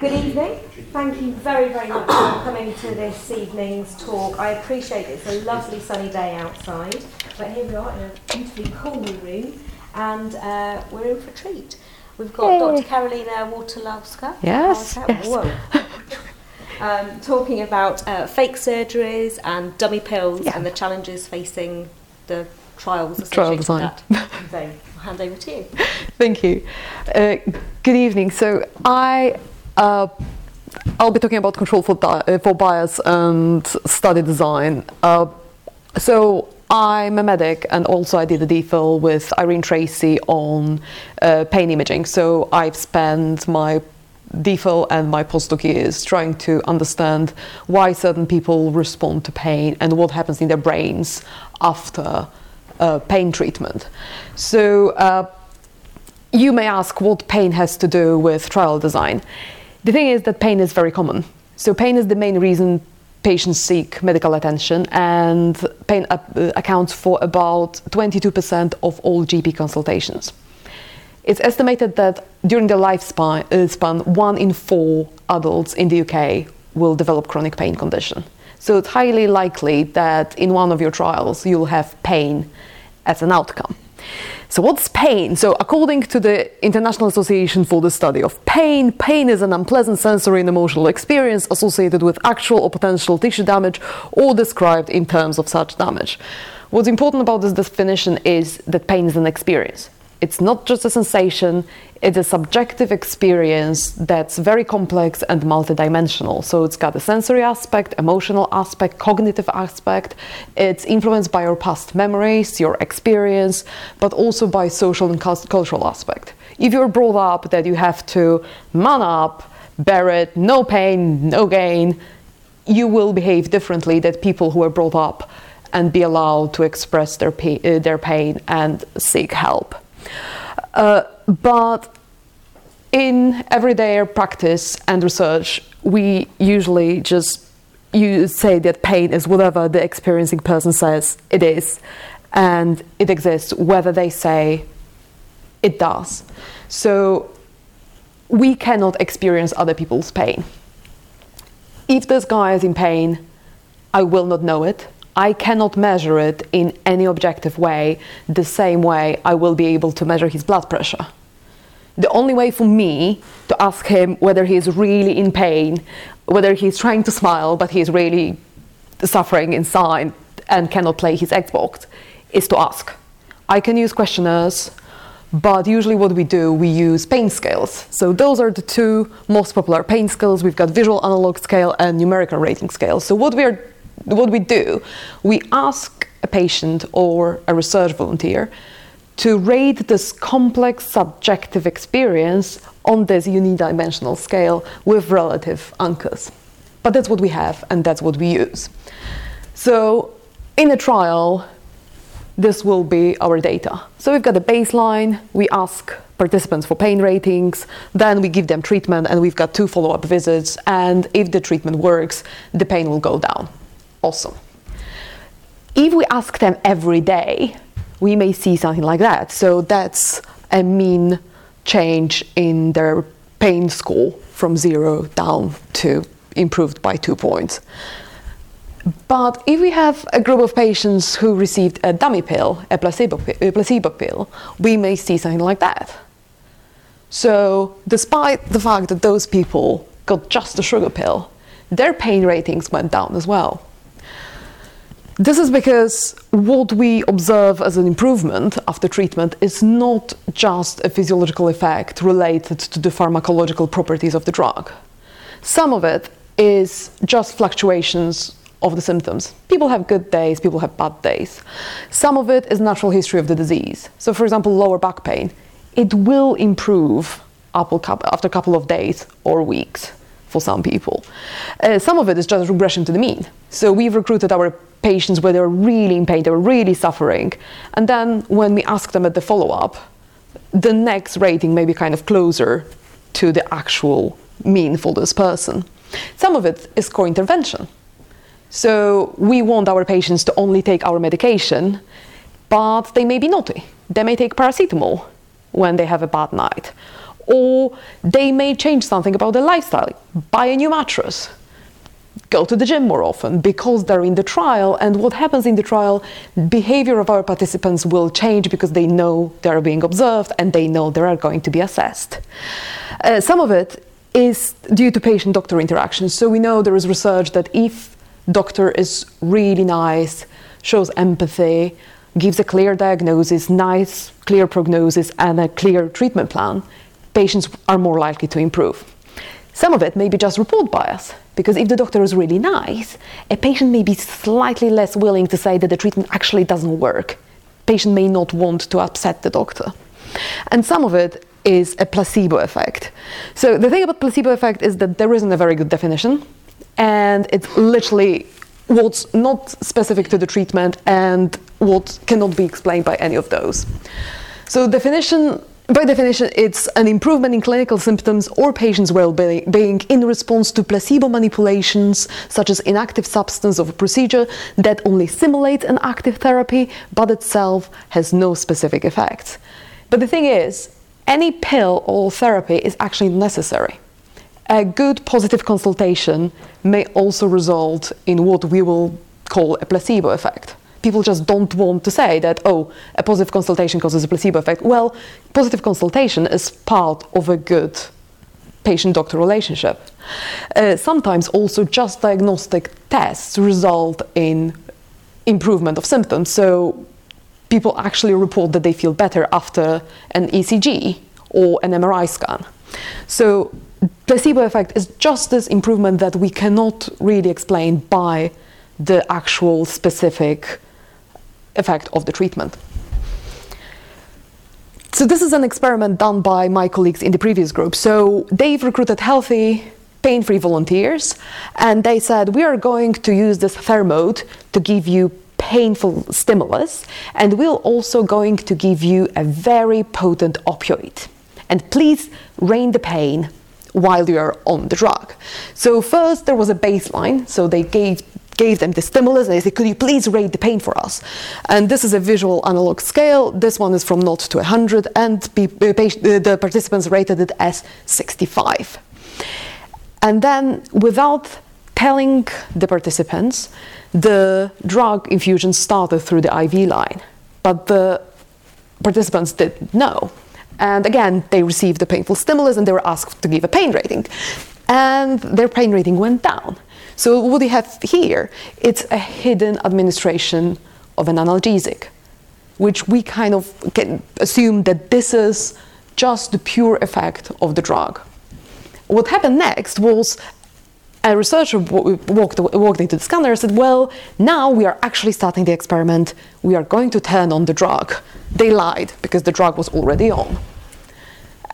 Good evening. Thank you very, very much for coming to this evening's talk. I appreciate it. It's a lovely sunny day outside, but here we are in a beautifully cool room, and uh, we're in for a treat. We've got. Dr. Karolina Wartolowska. Yes, yes. Um, talking about uh, fake surgeries and dummy pills Yeah. and the challenges facing the trials Trial design. So I'll hand over to you. Thank you. Uh, good evening. So I, uh, I'll be talking about control for, di- uh, for bias and study design. Uh, so I'm a medic, and also I did a DPhil with Irene Tracey on uh, pain imaging. So I've spent my DPhil and my postdoc years trying to understand why certain people respond to pain and what happens in their brains after uh, pain treatment. So uh, you may ask what pain has to do with trial design. The thing is that pain is very common. So pain is the main reason patients seek medical attention, and pain uh, accounts for about 22% of all GP consultations. It's estimated that during the lifespan, uh, one in four adults in the UK will develop chronic pain condition. So it's highly likely that in one of your trials you'll have pain as an outcome. So what's pain? So according to the International Association for the Study of Pain, pain is an unpleasant sensory and emotional experience associated with actual or potential tissue damage or described in terms of such damage. What's important about this definition is that pain is an experience. It's not just a sensation, it's a subjective experience that's very complex and multidimensional. So it's got a sensory aspect, emotional aspect, cognitive aspect. It's influenced by your past memories, your experience, but also by social and cultural aspect. If you're brought up that you have to man up, bear it, no pain, no gain, you will behave differently than people who are brought up and be allowed to express their, their pain and seek help. Uh, but in everyday practice and research, we usually just you say that pain is whatever the experiencing person says it is, and it exists whether they say it does. So we cannot experience other people's pain. If this guy is in pain, I will not know it. I cannot measure it in any objective way, the same way I will be able to measure his blood pressure. The only way for me to ask him whether he is really in pain, whether he's trying to smile but he's really suffering inside and cannot play his Xbox, is to ask. I can use questionnaires, but usually what we do, we use pain scales. So those are the two most popular pain scales. We've got visual analog scale and numerical rating scale. So what we are what we do, we ask a patient or a research volunteer to rate this complex subjective experience on this unidimensional scale with relative anchors. But that's what we have and that's what we use. So in a trial, this will be our data. So we've got a baseline, we ask participants for pain ratings, then we give them treatment, and we've got two follow up visits. And if the treatment works, the pain will go down. Awesome. If we ask them every day, we may see something like that. So that's a mean change in their pain score from zero down to improved by two points. But if we have a group of patients who received a dummy pill, a placebo, a placebo pill, we may see something like that. So, despite the fact that those people got just a sugar pill, their pain ratings went down as well. This is because what we observe as an improvement after treatment is not just a physiological effect related to the pharmacological properties of the drug. Some of it is just fluctuations of the symptoms. People have good days, people have bad days. Some of it is natural history of the disease. So, for example, lower back pain, it will improve after a couple of days or weeks for some people. Uh, some of it is just regression to the mean. So, we've recruited our patients where they were really in pain, they were really suffering, and then when we ask them at the follow up, the next rating may be kind of closer to the actual mean for this person. Some of it is co intervention. So we want our patients to only take our medication, but they may be naughty. They may take paracetamol when they have a bad night. Or they may change something about their lifestyle, buy a new mattress, go to the gym more often because they're in the trial. And what happens in the trial, behavior of our participants will change because they know they're being observed and they know they are going to be assessed. Uh, some of it is due to patient doctor interactions. So we know there is research that if doctor is really nice, shows empathy, gives a clear diagnosis, nice, clear prognosis, and a clear treatment plan, patients are more likely to improve. Some of it may be just report bias, because if the doctor is really nice, a patient may be slightly less willing to say that the treatment actually doesn't work. Patient may not want to upset the doctor. And some of it is a placebo effect. So the thing about placebo effect is that there isn't a very good definition, and it's literally what's not specific to the treatment and what cannot be explained by any of those. So definition by definition, it's an improvement in clinical symptoms or patient's well-being in response to placebo manipulations, such as inactive substance of a procedure that only simulates an active therapy, but itself has no specific effects. But the thing is, any pill or therapy is actually necessary. A good positive consultation may also result in what we will call a placebo effect. People just don't want to say that, oh, a positive consultation causes a placebo effect. Well, positive consultation is part of a good patient doctor relationship. Uh, sometimes also just diagnostic tests result in improvement of symptoms. So people actually report that they feel better after an ECG or an MRI scan. So placebo effect is just this improvement that we cannot really explain by the actual specific effect of the treatment. So this is an experiment done by my colleagues in the previous group. So they've recruited healthy, pain-free volunteers, and they said, we are going to use this thermode to give you painful stimulus, and we're also going to give you a very potent opioid. And please rein the pain while you're on the drug. So first there was a baseline, so they gave gave them the stimulus and they said, could you please rate the pain for us? And this is a visual analog scale. This one is from 0 to 100 and the participants rated it as 65. And then without telling the participants, the drug infusion started through the IV line. But the participants didn't know. And again, they received the painful stimulus and they were asked to give a pain rating. And their pain rating went down. So what we have here, it's a hidden administration of an analgesic, which we kind of can assume that this is just the pure effect of the drug. What happened next was a researcher walked, walked into the scanner and said, well, now we are actually starting the experiment. We are going to turn on the drug. They lied because the drug was already on.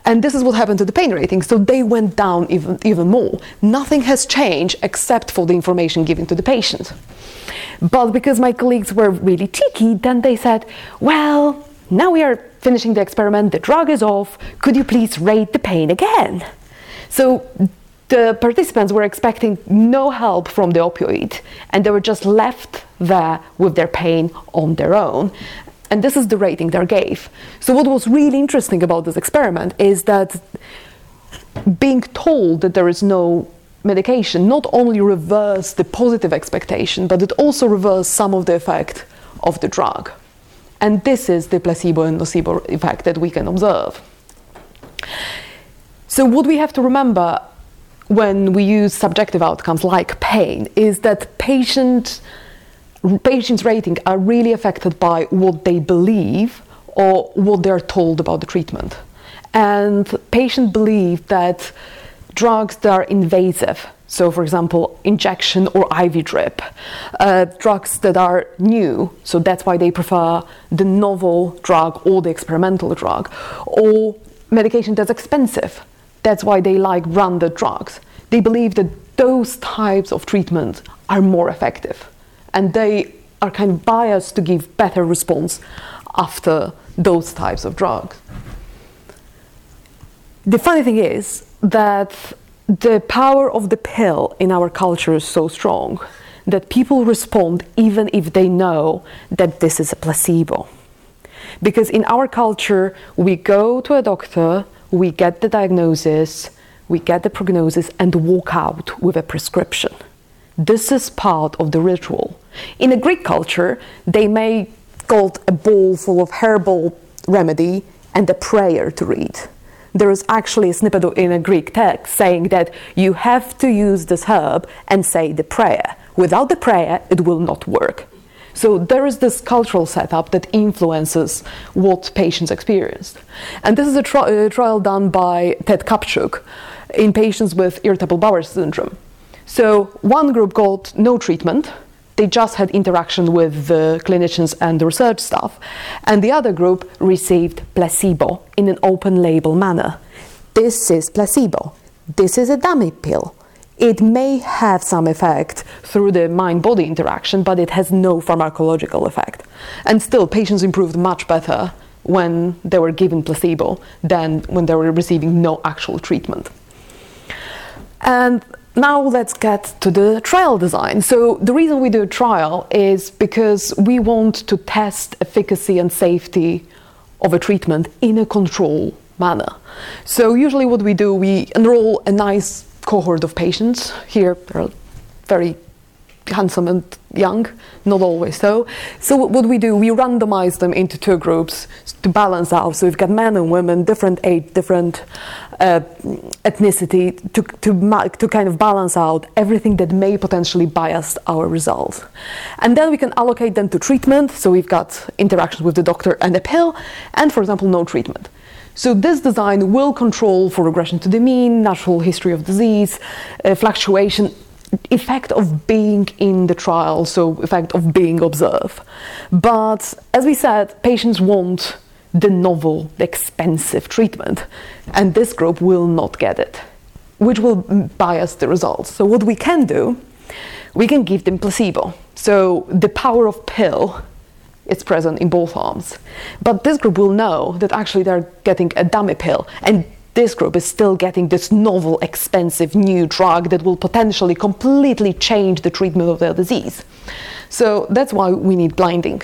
And this is what happened to the pain rating. So they went down even, even more. Nothing has changed except for the information given to the patient. But because my colleagues were really cheeky, then they said, well, now we are finishing the experiment, the drug is off, could you please rate the pain again? So the participants were expecting no help from the opioid and they were just left there with their pain on their own. And this is the rating they gave. So, what was really interesting about this experiment is that being told that there is no medication not only reversed the positive expectation, but it also reversed some of the effect of the drug. And this is the placebo and nocebo effect that we can observe. So, what we have to remember when we use subjective outcomes like pain is that patient, patients' rating are really affected by what they believe or what they're told about the treatment. And patients believe that drugs that are invasive, so for example, injection or IV drip, uh, drugs that are new, so that's why they prefer the novel drug or the experimental drug, or medication that's expensive, that's why they like branded drugs. They believe that those types of treatment are more effective and they are kind of biased to give better response after those types of drugs. The funny thing is that the power of the pill in our culture is so strong that people respond even if they know that this is a placebo. Because in our culture, we go to a doctor, we get the diagnosis, we get the prognosis, and walk out with a prescription. This is part of the ritual. In a Greek culture, they may got a bowl full of herbal remedy and a prayer to read. There is actually a snippet in a Greek text saying that you have to use this herb and say the prayer. Without the prayer, it will not work. So there is this cultural setup that influences what patients experience. And this is a, tri- a trial done by Ted Kaptchuk in patients with irritable bowel syndrome. So one group got no treatment, they just had interaction with the clinicians and the research staff, and the other group received placebo in an open label manner. This is placebo. This is a dummy pill. It may have some effect through the mind body interaction, but it has no pharmacological effect. And still, patients improved much better when they were given placebo than when they were receiving no actual treatment. And now let's get to the trial design. So the reason we do a trial is because we want to test efficacy and safety of a treatment in a control manner. So usually what we do, we enroll a nice cohort of patients. Here they're very handsome and young, not always so. So what we do, we randomize them into two groups to balance out. So we've got men and women, different age, different uh, ethnicity, to, to, to kind of balance out everything that may potentially bias our results. And then we can allocate them to treatment. So we've got interactions with the doctor and a pill, and for example, no treatment. So this design will control for regression to the mean, natural history of disease, uh, fluctuation, effect of being in the trial, so effect of being observed. But as we said, patients want the novel, the expensive treatment, and this group will not get it, which will bias the results. So what we can do, we can give them placebo. So the power of pill is present in both arms. But this group will know that actually they're getting a dummy pill and this group is still getting this novel, expensive new drug that will potentially completely change the treatment of their disease. So that's why we need blinding.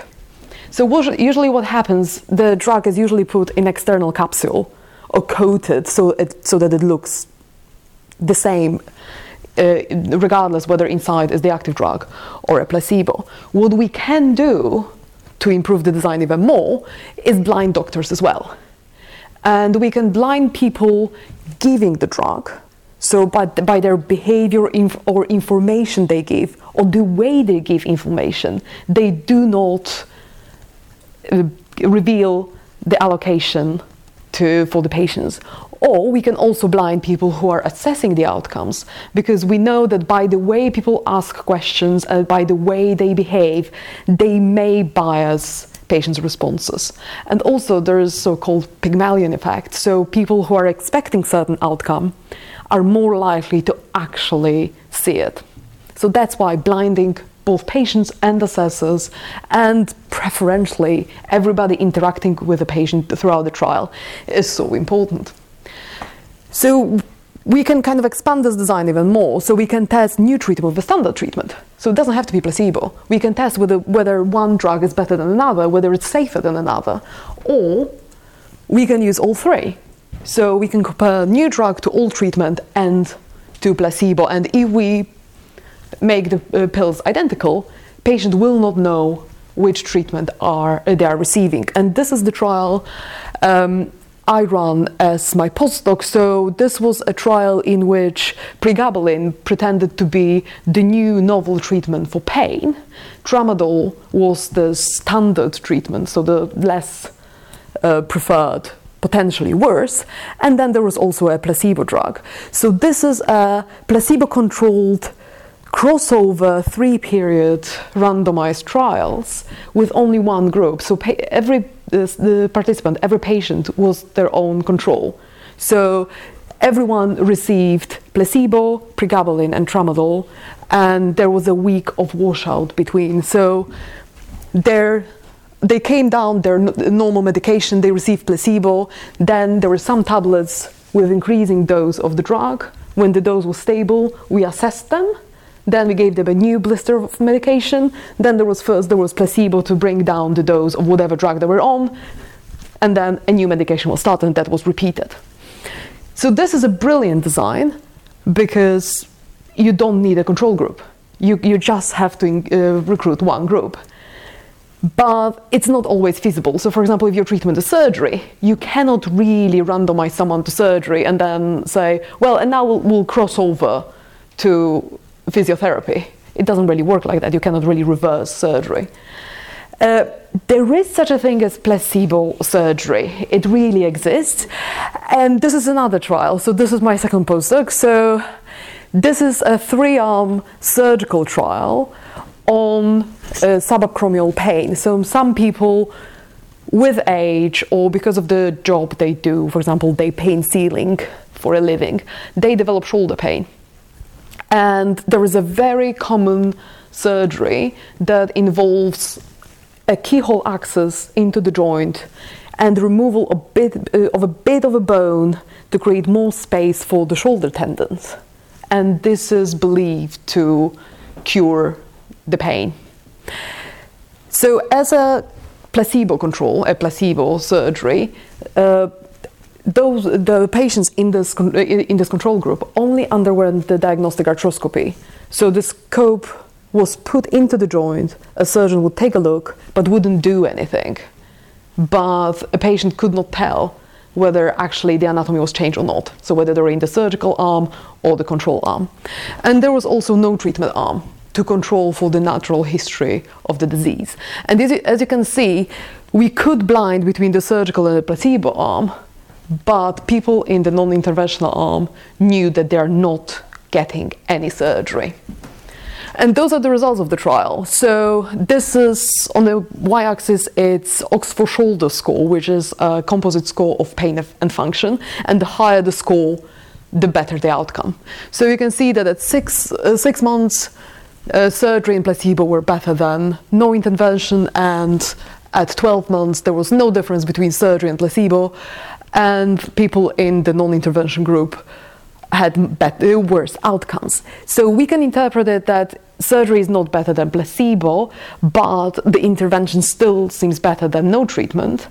So usually what happens, the drug is usually put in external capsule or coated so, it, so that it looks the same uh, regardless whether inside is the active drug or a placebo. What we can do to improve the design even more is blind doctors as well. And we can blind people giving the drug. So, by, by their behavior inf- or information they give, or the way they give information, they do not uh, reveal the allocation to, for the patients. Or we can also blind people who are assessing the outcomes because we know that by the way people ask questions and by the way they behave, they may bias patients' responses. And also there is so-called Pygmalion effect. So people who are expecting certain outcome are more likely to actually see it. So that's why blinding both patients and assessors and preferentially everybody interacting with the patient throughout the trial is so important. So we can kind of expand this design even more so we can test new treatment with standard treatment. So it doesn't have to be placebo. We can test whether, whether one drug is better than another, whether it's safer than another, or we can use all three. So we can compare new drug to all treatment and to placebo. And if we make the uh, pills identical, patient will not know which treatment are uh, they are receiving. And this is the trial um, I run as my postdoc. So this was a trial in which pregabalin pretended to be the new novel treatment for pain. Tramadol was the standard treatment, so the less uh, preferred potentially worse. And then there was also a placebo drug. So this is a placebo controlled crossover three period randomized trials with only one group. So every the participant, every patient was their own control. So everyone received placebo, pregabalin, and tramadol, and there was a week of washout between. So they came down their normal medication, they received placebo, then there were some tablets with increasing dose of the drug. When the dose was stable, we assessed them then we gave them a new blister of medication. Then there was first there was placebo to bring down the dose of whatever drug they were on, and then a new medication was started, and that was repeated. So this is a brilliant design because you don't need a control group. You, you just have to uh, recruit one group. But it's not always feasible. So, for example, if your treatment is surgery, you cannot really randomize someone to surgery and then say, well, and now we'll, we'll cross over to physiotherapy. It doesn't really work like that. You cannot really reverse surgery. Uh, there is such a thing as placebo surgery. It really exists. And this is another trial. So, this is my second postdoc. So, this is a three arm surgical trial on uh, subacromial pain. So, some people with age or because of the job they do, for example, they paint ceiling for a living, they develop shoulder pain. And there is a very common surgery that involves a keyhole access into the joint and removal a bit, uh, of a bit of a bone to create more space for the shoulder tendons. And this is believed to cure the pain. So, as a placebo control, a placebo surgery, uh, those the patients in this in this control group only underwent the diagnostic arthroscopy. So the scope was put into the joint. A surgeon would take a look, but wouldn't do anything. But a patient could not tell whether actually the anatomy was changed or not. So whether they were in the surgical arm or the control arm. And there was also no treatment arm to control for the natural history of the disease. And as you can see, we could blind between the surgical and the placebo arm but people in the non interventional arm knew that they are not getting any surgery. And those are the results of the trial. So this is on the y-axis, it's Oxford Shoulder Score, which is a composite score of pain and function. And the higher the score, the better the outcome. So you can see that at six uh, six months, uh, surgery and placebo were better than no intervention, and at 12 months there was no difference between surgery and placebo, and people in the non-intervention group had better, uh, worse outcomes. So we can interpret it that surgery is not better than placebo, but the intervention still seems better than no treatment.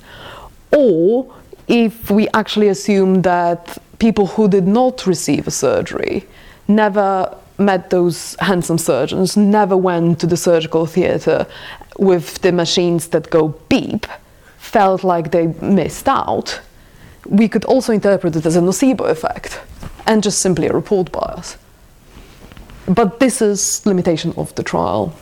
Or if we actually assume that people who did not receive a surgery never met those handsome surgeons, never went to the surgical theatre with the machines that go beep, felt like they missed out, we could also interpret it as a nocebo effect and just simply a report bias. But this is limitation of the trial.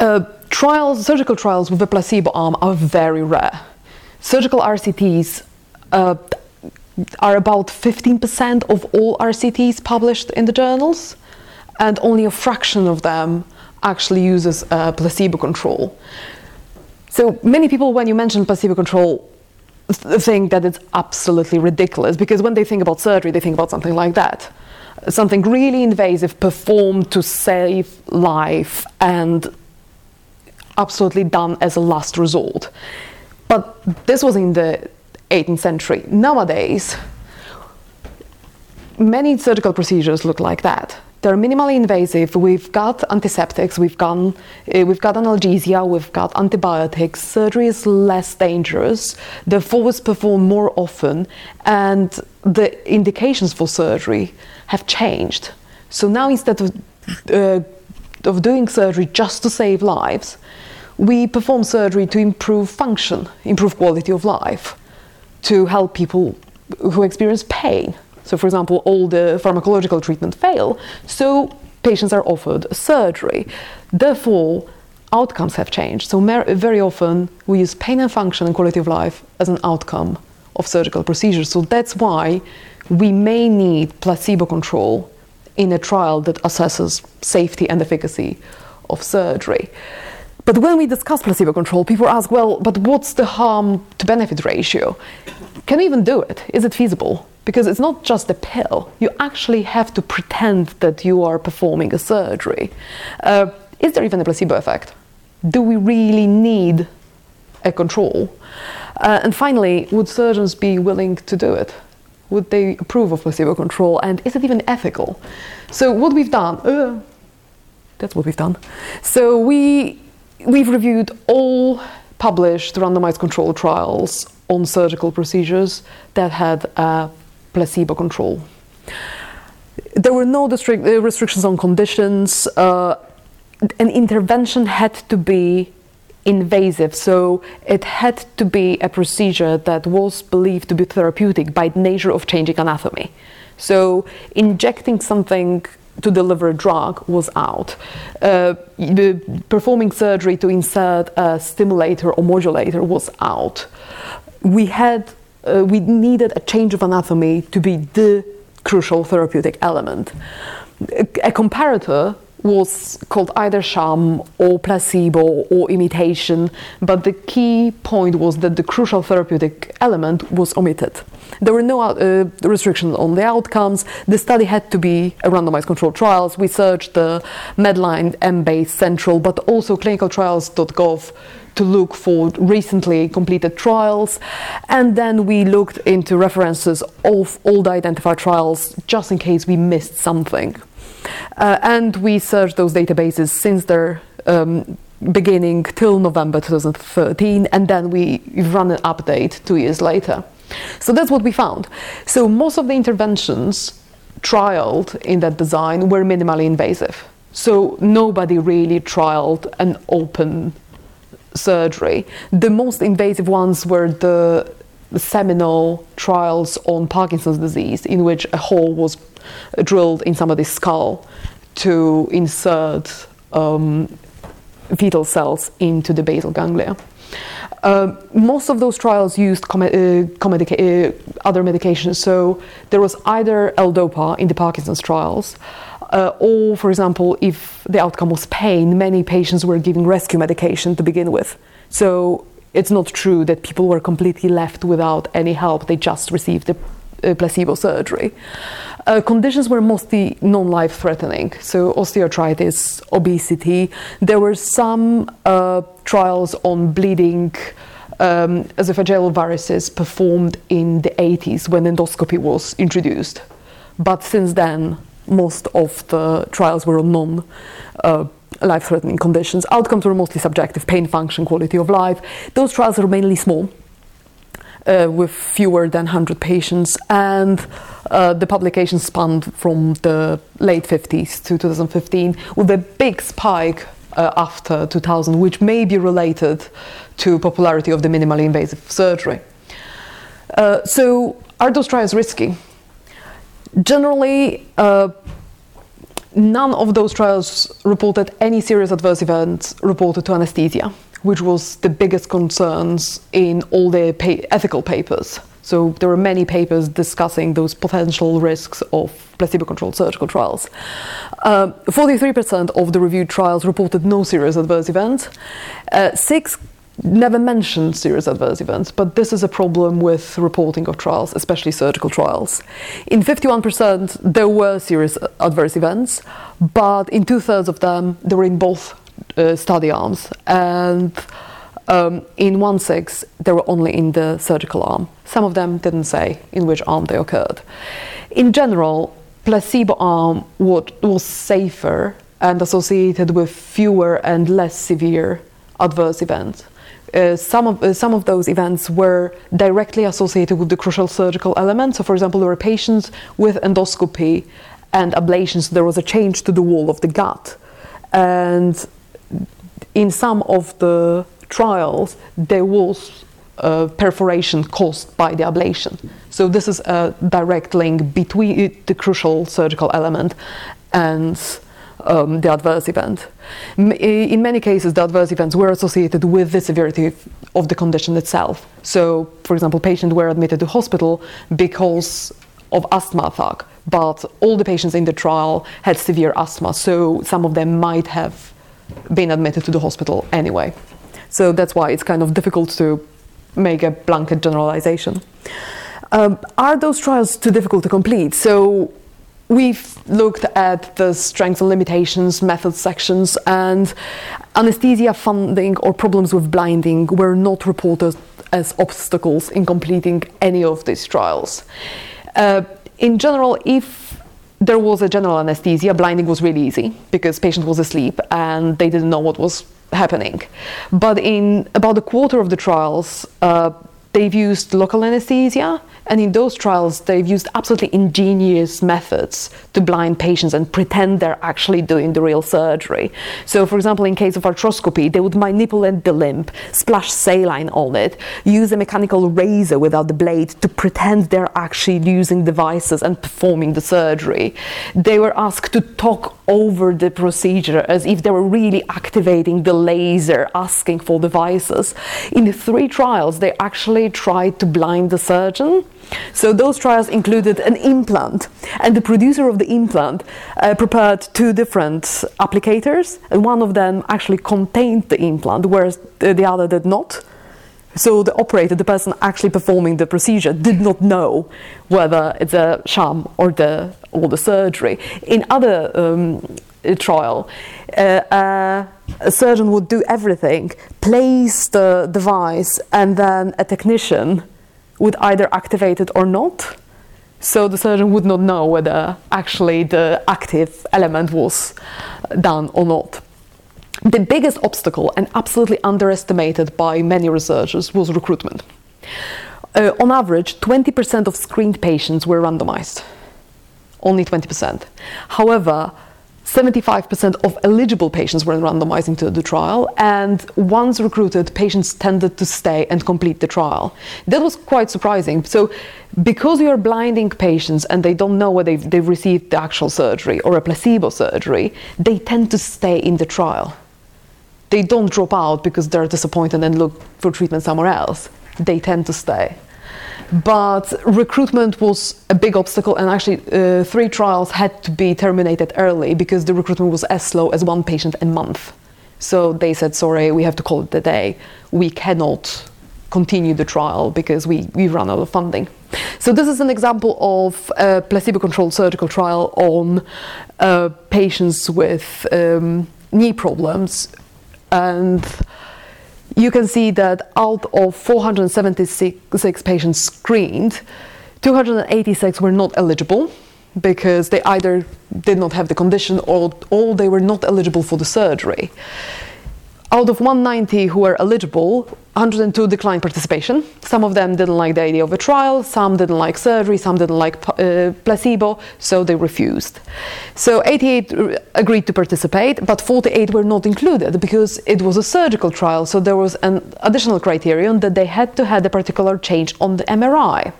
Uh, trials, surgical trials with a placebo arm are very rare. Surgical RCTs uh, are about 15% of all RCTs published in the journals, and only a fraction of them actually uses a placebo control. So many people, when you mention placebo control, think that it's absolutely ridiculous because when they think about surgery, they think about something like that something really invasive performed to save life and absolutely done as a last resort. But this was in the 18th century. Nowadays, many surgical procedures look like that. They're minimally invasive. We've got antiseptics, we've, gone, uh, we've got analgesia, we've got antibiotics. Surgery is less dangerous. Therefore, it's performed more often, and the indications for surgery have changed. So now instead of, uh, of doing surgery just to save lives, we perform surgery to improve function, improve quality of life, to help people who experience pain. So, for example, all the pharmacological treatment fail, so patients are offered surgery. Therefore, outcomes have changed. So, very often we use pain and function and quality of life as an outcome of surgical procedures. So, that's why we may need placebo control in a trial that assesses safety and efficacy of surgery. But when we discuss placebo control, people ask, well, but what's the harm to benefit ratio? Can we even do it? Is it feasible? because it's not just a pill. You actually have to pretend that you are performing a surgery. Uh, is there even a placebo effect? Do we really need a control? Uh, and finally, would surgeons be willing to do it? Would they approve of placebo control? And is it even ethical? So, what we've done, uh, that's what we've done. So, we, we've reviewed all published randomized controlled trials on surgical procedures that had a placebo control. There were no district, uh, restrictions on conditions. Uh, an intervention had to be invasive, so it had to be a procedure that was believed to be therapeutic by nature of changing anatomy. So, injecting something to deliver a drug was out. Uh, performing surgery to insert a stimulator or modulator was out. We had uh, we needed a change of anatomy to be the crucial therapeutic element. A, a comparator was called either sham or placebo or imitation, but the key point was that the crucial therapeutic element was omitted. There were no uh, restrictions on the outcomes. The study had to be a randomized controlled trials. We searched the Medline, Embase, Central, but also clinicaltrials.gov to look for recently completed trials. And then we looked into references of all the identified trials just in case we missed something. Uh, and we searched those databases since their um, beginning till November 2013, and then we run an update two years later. So that's what we found. So most of the interventions trialed in that design were minimally invasive. So nobody really trialed an open surgery. The most invasive ones were the seminal trials on Parkinson's disease, in which a hole was drilled in somebody's skull to insert um, fetal cells into the basal ganglia. Uh, most of those trials used com- uh, uh, other medications. So there was either L-DOPA in the Parkinson's trials, uh, or, for example, if the outcome was pain, many patients were given rescue medication to begin with. So it's not true that people were completely left without any help. They just received the placebo surgery. Uh, conditions were mostly non-life threatening, so osteoarthritis, obesity. There were some uh, trials on bleeding um, esophageal varices performed in the 80s when endoscopy was introduced. But since then, most of the trials were on non uh, life threatening conditions. Outcomes were mostly subjective pain, function, quality of life. Those trials are mainly small. Uh, with fewer than 100 patients, and uh, the publication spanned from the late 50s to 2015, with a big spike uh, after 2000, which may be related to popularity of the minimally invasive surgery. Uh, so, are those trials risky? Generally, uh, none of those trials reported any serious adverse events reported to anesthesia, which was the biggest concerns in all the pa- ethical papers. So there were many papers discussing those potential risks of placebo-controlled surgical trials. Uh, 43% of the reviewed trials reported no serious adverse events. Uh, six never mentioned serious adverse events, but this is a problem with reporting of trials, especially surgical trials. In 51%, there were serious adverse events, but in two thirds of them, they were in both uh, study arms. And um, in one six, they were only in the surgical arm. Some of them didn't say in which arm they occurred. In general, placebo arm was safer and associated with fewer and less severe adverse events. Uh, some of uh, some of those events were directly associated with the crucial surgical element. So, for example, there were patients with endoscopy and ablations. There was a change to the wall of the gut, and in some of the trials, there was uh, perforation caused by the ablation. So, this is a direct link between the crucial surgical element and um, the adverse event. In many cases, the adverse events were associated with the severity of the condition itself. So, for example, patients were admitted to hospital because of asthma attack, but all the patients in the trial had severe asthma, so some of them might have been admitted to the hospital anyway. So that's why it's kind of difficult to make a blanket generalization. Um, are those trials too difficult to complete? So we've looked at the strengths and limitations, methods sections, and anesthesia funding or problems with blinding were not reported as obstacles in completing any of these trials. Uh, in general, if there was a general anesthesia, blinding was really easy because patient was asleep and they didn't know what was happening. But in about a quarter of the trials, uh, they've used local anesthesia And in those trials, they've used absolutely ingenious methods to blind patients and pretend they're actually doing the real surgery. So, for example, in case of arthroscopy, they would manipulate the limb, splash saline on it, use a mechanical razor without the blade to pretend they're actually using devices and performing the surgery. They were asked to talk over the procedure as if they were really activating the laser, asking for devices. In the three trials, they actually tried to blind the surgeon so those trials included an implant, and the producer of the implant uh, prepared two different applicators, and one of them actually contained the implant, whereas the other did not. So the operator, the person actually performing the procedure, did not know whether it's a sham or the or the surgery. In other um, trial, uh, uh, a surgeon would do everything, place the device, and then a technician would either activate it or not. So the surgeon would not know whether actually the active element was done or not. The biggest obstacle, and absolutely underestimated by many researchers, was recruitment. Uh, on average, 20% of screened patients were randomized. Only 20%. However, 75% of eligible patients were randomized into the trial, and once recruited, patients tended to stay and complete the trial. That was quite surprising. So, because you are blinding patients and they don't know whether they've, they've received the actual surgery or a placebo surgery, they tend to stay in the trial. They don't drop out because they're disappointed and look for treatment somewhere else. They tend to stay. But recruitment was a big obstacle, and actually, uh, three trials had to be terminated early because the recruitment was as slow as one patient a month. So they said, sorry, we have to call it a day. We cannot continue the trial because we, we run out of funding. So this is an example of a placebo-controlled surgical trial on uh, patients with um, knee problems. And you can see that out of 476 patients screened, 286 were not eligible because they either did not have the condition or, or they were not eligible for the surgery. Out of 190 who were eligible, 102 declined participation. Some of them didn't like the idea of a trial, some didn't like surgery, some didn't like uh, placebo, so they refused. So 88 agreed to participate, but 48 were not included because it was a surgical trial, so there was an additional criterion that they had to have a particular change on the MRI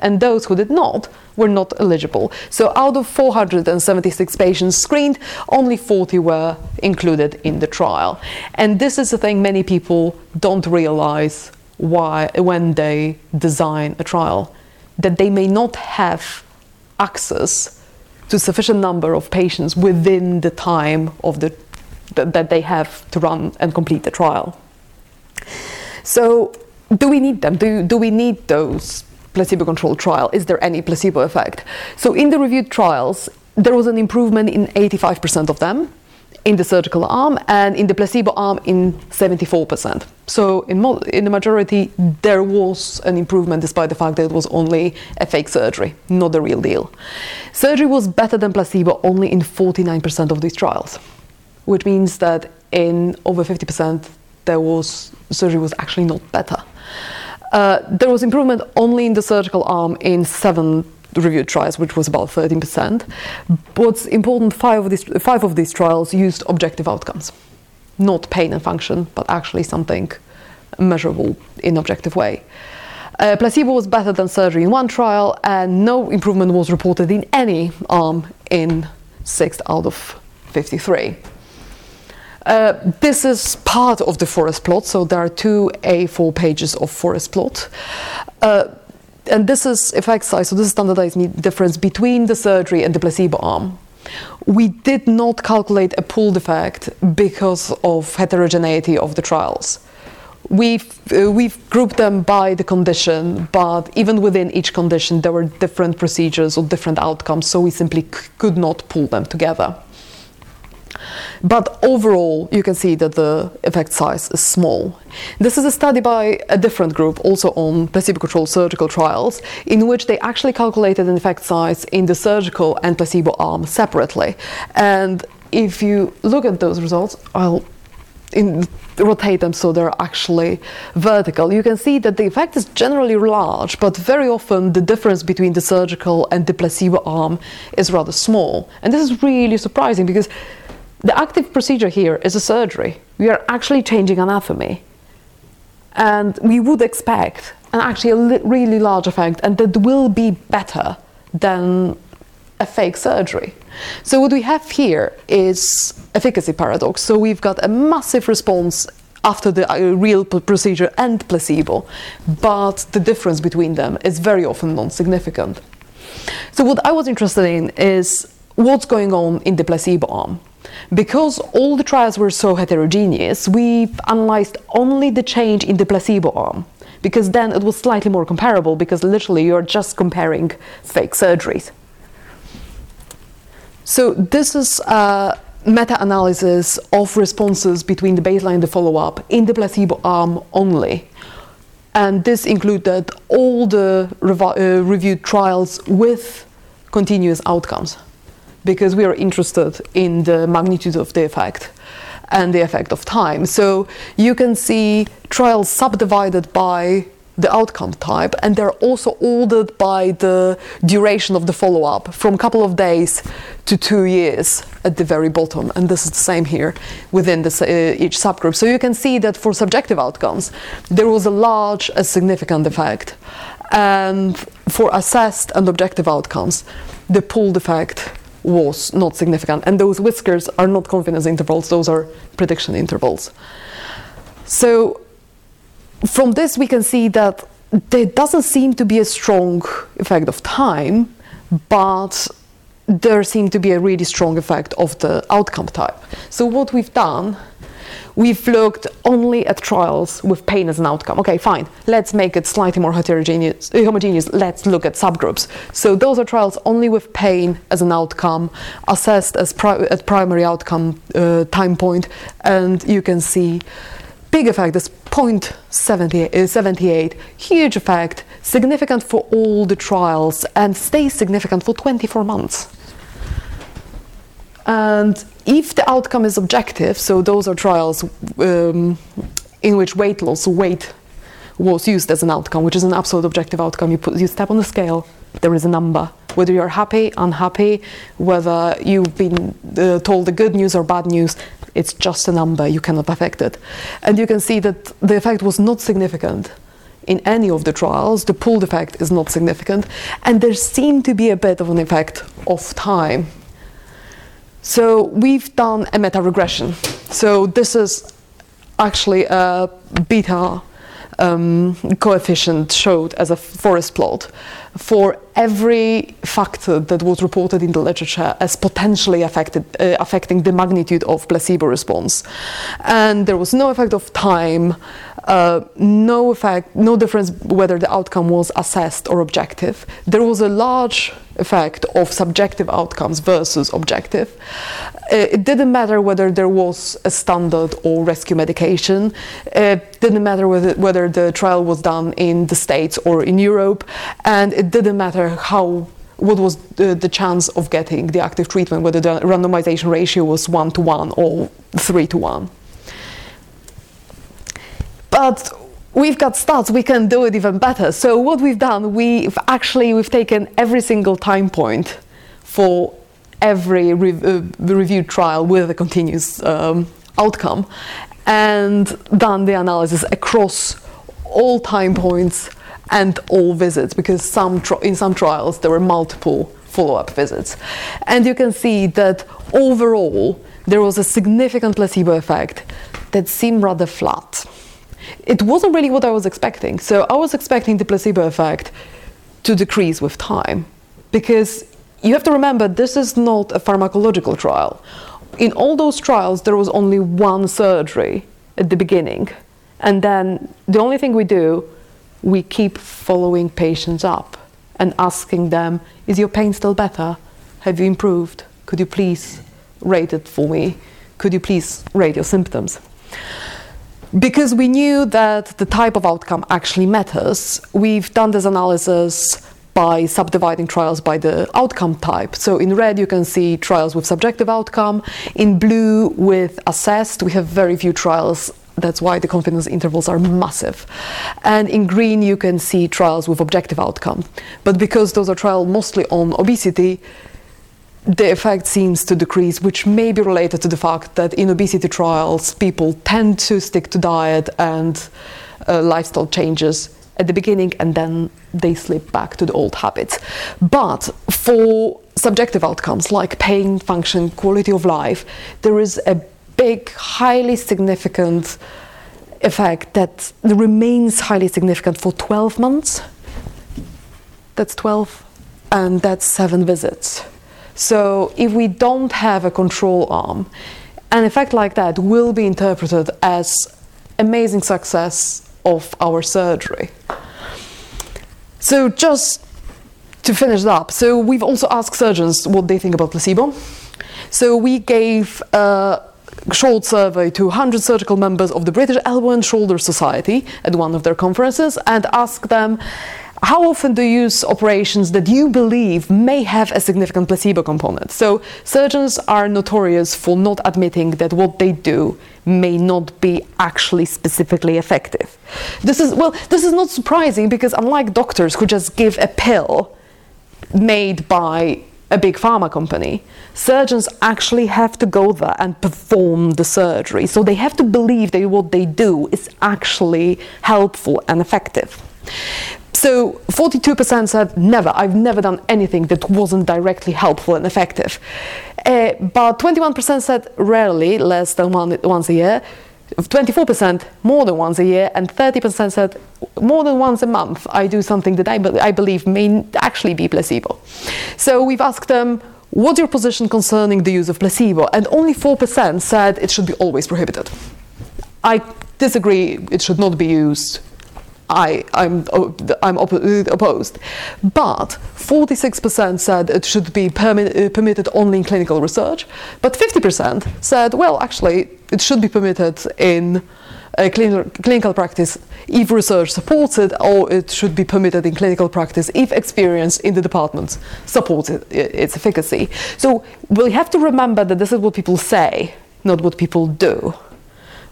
and those who did not were not eligible. So out of 476 patients screened, only 40 were included in the trial. And this is the thing many people don't realize why when they design a trial that they may not have access to sufficient number of patients within the time of the that they have to run and complete the trial. So do we need them? Do, do we need those placebo-controlled trial, is there any placebo effect? So in the reviewed trials, there was an improvement in 85% of them in the surgical arm and in the placebo arm in 74%. So in, mo- in the majority, there was an improvement despite the fact that it was only a fake surgery, not the real deal. Surgery was better than placebo only in 49% of these trials, which means that in over 50% there was surgery was actually not better. Uh, there was improvement only in the surgical arm in seven reviewed trials, which was about 13%. What's important, five of these, five of these trials used objective outcomes, not pain and function, but actually something measurable in objective way. Uh, placebo was better than surgery in one trial, and no improvement was reported in any arm in six out of 53. Uh, this is part of the forest plot, so there are two A4 pages of forest plot. Uh, and this is effect size, so this is standardized difference between the surgery and the placebo arm. We did not calculate a pooled effect because of heterogeneity of the trials. We've, uh, we've grouped them by the condition, but even within each condition, there were different procedures or different outcomes, so we simply could not pull them together. But overall, you can see that the effect size is small. This is a study by a different group, also on placebo controlled surgical trials, in which they actually calculated an effect size in the surgical and placebo arm separately. And if you look at those results, I'll in, rotate them so they're actually vertical, you can see that the effect is generally large, but very often the difference between the surgical and the placebo arm is rather small. And this is really surprising because the active procedure here is a surgery. We are actually changing anatomy. And we would expect an actually a li- really large effect, and that will be better than a fake surgery. So what we have here is efficacy paradox. So we've got a massive response after the uh, real procedure and placebo, but the difference between them is very often non-significant. So what I was interested in is what's going on in the placebo arm. Because all the trials were so heterogeneous, we analyzed only the change in the placebo arm because then it was slightly more comparable because literally you're just comparing fake surgeries. So this is a meta-analysis of responses between the baseline and the follow-up in the placebo arm only. And this included all the revi- uh, reviewed trials with continuous outcomes because we are interested in the magnitude of the effect and the effect of time. So you can see trials subdivided by the outcome type, and they're also ordered by the duration of the follow up from a couple of days to two years at the very bottom. And this is the same here within this, uh, each subgroup. So you can see that for subjective outcomes, there was a large, a significant effect. And for assessed and objective outcomes, the pooled effect was not significant. And those whiskers are not confidence intervals, those are prediction intervals. So from this, we can see that there doesn't seem to be a strong effect of time, but there seemed to be a really strong effect of the outcome type. So, what we've done, we've looked only at trials with pain as an outcome. Okay, fine, let's make it slightly more heterogeneous, uh, homogeneous. Let's look at subgroups. So, those are trials only with pain as an outcome, assessed as pri- at primary outcome uh, time point, and you can see big effect is 0.78, huge effect, significant for all the trials, and stays significant for 24 months. And if the outcome is objective, so those are trials um, in which weight loss, weight was used as an outcome, which is an absolute objective outcome. You put you step on the scale, there is a number. Whether you're happy, unhappy, whether you've been uh, told the good news or bad news, it's just a number. You cannot affect it. And you can see that the effect was not significant in any of the trials. The pooled effect is not significant, and there seemed to be a bit of an effect of time. So we've done a meta regression. So this is actually a beta um, coefficient showed as a forest plot for every factor that was reported in the literature as potentially affected, uh, affecting the magnitude of placebo response. And there was no effect of time, uh, no effect, no difference whether the outcome was assessed or objective. There was a large effect of subjective outcomes versus objective. Uh, it didn't matter whether there was a standard or rescue medication. It didn't matter whether, whether the trial was done in the States or in Europe. And it didn't matter how what was the, the, chance of getting the active treatment, whether the randomization ratio was one to one or three to one. But we've got stats, we can do it even better. So what we've done, we've actually we've taken every single time point for every re- uh, reviewed trial with a continuous um, outcome and done the analysis across all time points and all visits because some in some trials there were multiple follow-up visits. And you can see that overall there was a significant placebo effect that seemed rather flat. It wasn't really what i was expecting. So i was expecting the placebo effect to decrease with time because you have to remember this is not a pharmacological trial. In all those trials there was only one surgery at the beginning. And then the only thing we do we keep following patients up and asking them, Is your pain still better? Have you improved? Could you please rate it for me? Could you please rate your symptoms? Because we knew that the type of outcome actually matters, we've done this analysis by subdividing trials by the outcome type. So in red, you can see trials with subjective outcome. In blue, with assessed, we have very few trials. That's why the confidence intervals are massive. And in green, you can see trials with objective outcome. But because those are trials mostly on obesity, the effect seems to decrease, which may be related to the fact that in obesity trials, people tend to stick to diet and uh, lifestyle changes at the beginning and then they slip back to the old habits. But for subjective outcomes like pain, function, quality of life, there is a big, highly significant effect that remains highly significant for 12 months. That's 12, and that's seven visits. So if we don't have a control arm, an effect like that will be interpreted as amazing success of our surgery. So just to finish up, so we've also asked surgeons what they think about placebo. So we gave a short survey to 100 surgical members of the British Elbow and Shoulder Society at one of their conferences and asked them how often do you use operations that you believe may have a significant placebo component? So, surgeons are notorious for not admitting that what they do may not be actually specifically effective. This is, well, this is not surprising because, unlike doctors who just give a pill made by a big pharma company, surgeons actually have to go there and perform the surgery. So, they have to believe that what they do is actually helpful and effective. So 42% said never, I've never done anything that wasn't directly helpful and effective. Uh, but 21% said rarely, less than one, once a year. 24% more than once a year, and 30% said more than once a month. I do something that I, be- I believe may actually be placebo. So we've asked them, what's your position concerning the use of placebo? And only 4% said it should be always prohibited. I disagree, it should not be used I, I'm, oh, I'm opposed. But 46% said it should be permi- uh, permitted only in clinical research, but 50% said, well, actually, it should be permitted in uh, clinical, clinical practice if research supports it, or it should be permitted in clinical practice if experience in the department supports it, its efficacy. So we have to remember that this is what people say, not what people do.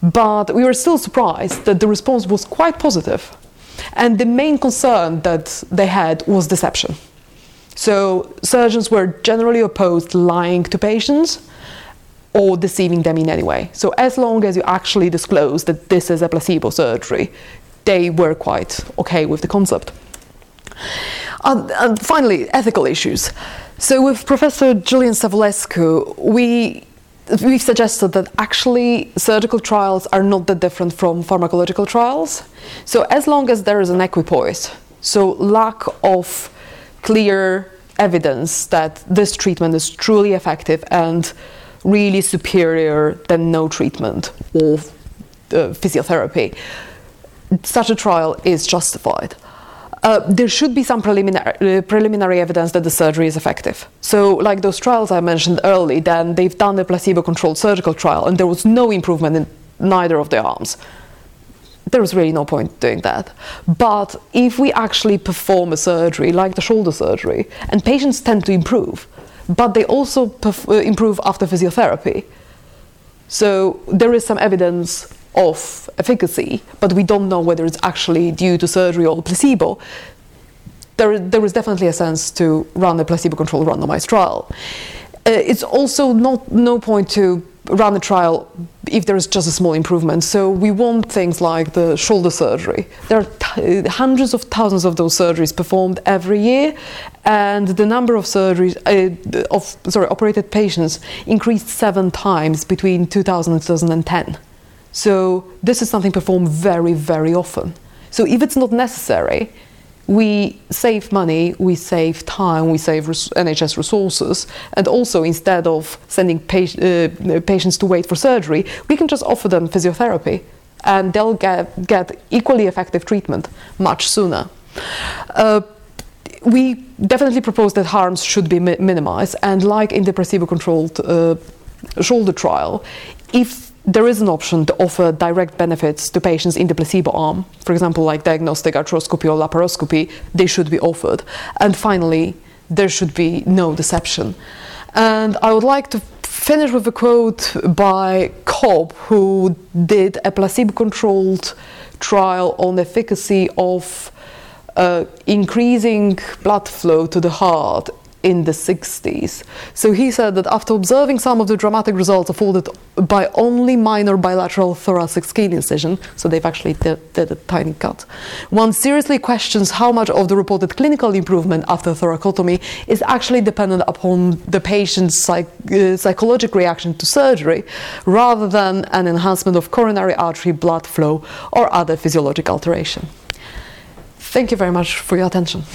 But we were still surprised that the response was quite positive. And the main concern that they had was deception. So surgeons were generally opposed lying to patients or deceiving them in any way. So as long as you actually disclose that this is a placebo surgery, they were quite okay with the concept. And, and finally, ethical issues. So with Professor Julian Savulescu, we we've suggested that actually surgical trials are not that different from pharmacological trials. So as long as there is an equipoise, so lack of clear evidence that this treatment is truly effective and really superior than no treatment or uh, physiotherapy, such a trial is justified. Uh, there should be some preliminary, uh, preliminary evidence that the surgery is effective. So, like those trials I mentioned early, then they've done a placebo controlled surgical trial and there was no improvement in neither of the arms. There was really no point doing that. But if we actually perform a surgery, like the shoulder surgery, and patients tend to improve, but they also perf- uh, improve after physiotherapy. So, there is some evidence of efficacy, but we don't know whether it's actually due to surgery or placebo, there, there is definitely a sense to run a placebo-controlled randomized trial. Uh, it's also not no point to run a trial if there is just a small improvement. So we want things like the shoulder surgery. There are t- hundreds of thousands of those surgeries performed every year, and the number of surgeries uh, of sorry operated patients increased seven times between 2000 and 2010. So this is something performed very, very often. So if it's not necessary, we save money, we save time, we save res- NHS resources, and also instead of sending uh, patients to wait for surgery, we can just offer them physiotherapy, and they'll get, get equally effective treatment much sooner. Uh, we definitely propose that harms should be mi- minimized, and like in the placebo-controlled uh, shoulder trial, if there is an option to offer direct benefits to patients in the placebo arm, for example, like diagnostic arthroscopy or laparoscopy, they should be offered. And finally, there should be no deception. And I would like to finish with a quote by Cobb, who did a placebo controlled trial on the efficacy of uh, increasing blood flow to the heart in the 60s. So he said that after observing some of the dramatic results afforded by only minor bilateral thoracic skin incision, so they've actually did, did a tiny cut, one seriously questions how much of the reported clinical improvement after thoracotomy is actually dependent upon the patient's psych, uh, psychological reaction to surgery rather than an enhancement of coronary artery blood flow or other physiologic alteration. Thank you very much for your attention.